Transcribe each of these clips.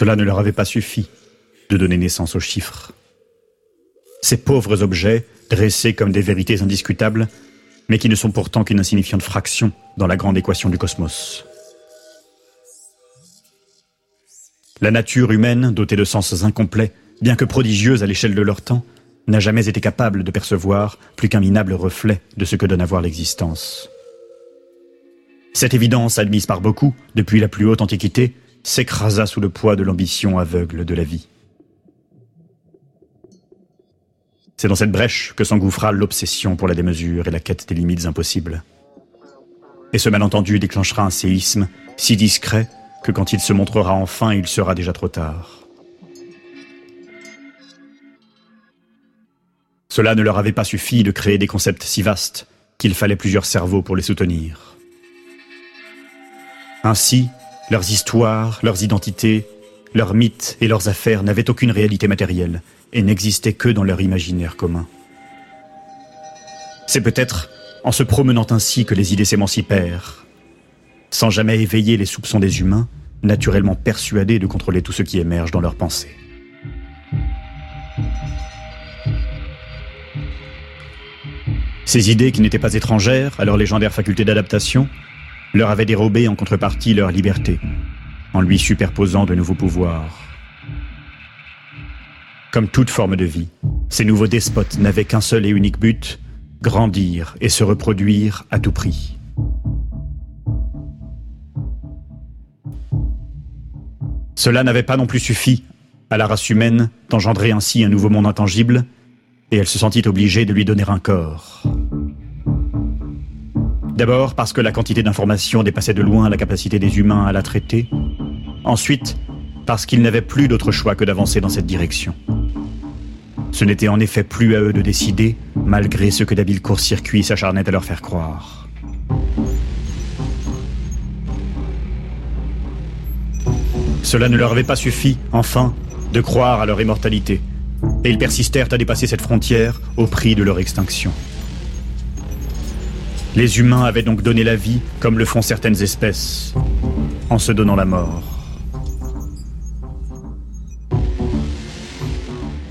Cela ne leur avait pas suffi de donner naissance aux chiffres. Ces pauvres objets, dressés comme des vérités indiscutables, mais qui ne sont pourtant qu'une insignifiante fraction dans la grande équation du cosmos. La nature humaine, dotée de sens incomplets, bien que prodigieuse à l'échelle de leur temps, n'a jamais été capable de percevoir plus qu'un minable reflet de ce que donne à voir l'existence. Cette évidence, admise par beaucoup depuis la plus haute antiquité, s'écrasa sous le poids de l'ambition aveugle de la vie. C'est dans cette brèche que s'engouffra l'obsession pour la démesure et la quête des limites impossibles. Et ce malentendu déclenchera un séisme si discret que quand il se montrera enfin, il sera déjà trop tard. Cela ne leur avait pas suffi de créer des concepts si vastes qu'il fallait plusieurs cerveaux pour les soutenir. Ainsi, leurs histoires, leurs identités, leurs mythes et leurs affaires n'avaient aucune réalité matérielle et n'existaient que dans leur imaginaire commun. C'est peut-être en se promenant ainsi que les idées s'émancipèrent, sans jamais éveiller les soupçons des humains, naturellement persuadés de contrôler tout ce qui émerge dans leurs pensées. Ces idées, qui n'étaient pas étrangères à leur légendaire faculté d'adaptation, leur avaient dérobé en contrepartie leur liberté, en lui superposant de nouveaux pouvoirs. Comme toute forme de vie, ces nouveaux despotes n'avaient qu'un seul et unique but, grandir et se reproduire à tout prix. Cela n'avait pas non plus suffi à la race humaine d'engendrer ainsi un nouveau monde intangible, et elle se sentit obligée de lui donner un corps. D'abord parce que la quantité d'informations dépassait de loin la capacité des humains à la traiter. Ensuite, parce qu'ils n'avaient plus d'autre choix que d'avancer dans cette direction. Ce n'était en effet plus à eux de décider, malgré ce que d'habiles courts-circuits s'acharnaient à leur faire croire. Cela ne leur avait pas suffi, enfin, de croire à leur immortalité et ils persistèrent à dépasser cette frontière au prix de leur extinction. Les humains avaient donc donné la vie, comme le font certaines espèces, en se donnant la mort.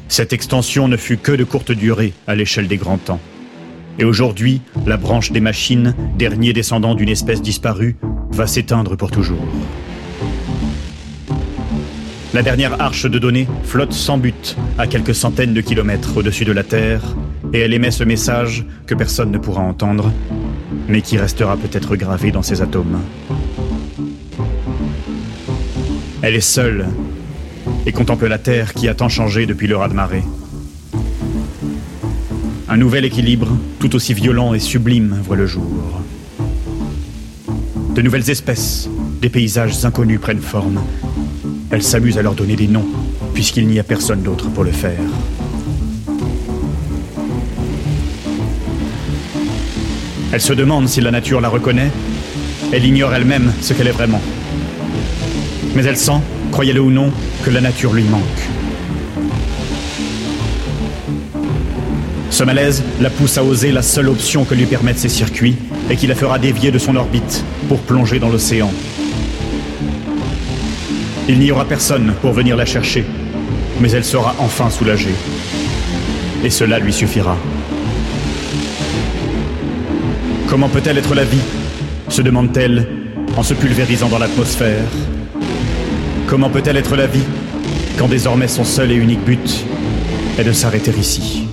Cette extension ne fut que de courte durée à l'échelle des grands temps. Et aujourd'hui, la branche des machines, dernier descendant d'une espèce disparue, va s'éteindre pour toujours. La dernière arche de données flotte sans but à quelques centaines de kilomètres au-dessus de la Terre, et elle émet ce message que personne ne pourra entendre, mais qui restera peut-être gravé dans ses atomes. Elle est seule et contemple la Terre qui a tant changé depuis le raz-de-marée. Un nouvel équilibre, tout aussi violent et sublime, voit le jour. De nouvelles espèces, des paysages inconnus prennent forme, elle s'amuse à leur donner des noms, puisqu'il n'y a personne d'autre pour le faire. Elle se demande si la nature la reconnaît. Elle ignore elle-même ce qu'elle est vraiment. Mais elle sent, croyez-le ou non, que la nature lui manque. Ce malaise la pousse à oser la seule option que lui permettent ses circuits et qui la fera dévier de son orbite pour plonger dans l'océan il n'y aura personne pour venir la chercher, mais elle sera enfin soulagée. Et cela lui suffira. Comment peut-elle être la vie se demande-t-elle en se pulvérisant dans l'atmosphère. Comment peut-elle être la vie quand désormais son seul et unique but est de s'arrêter ici?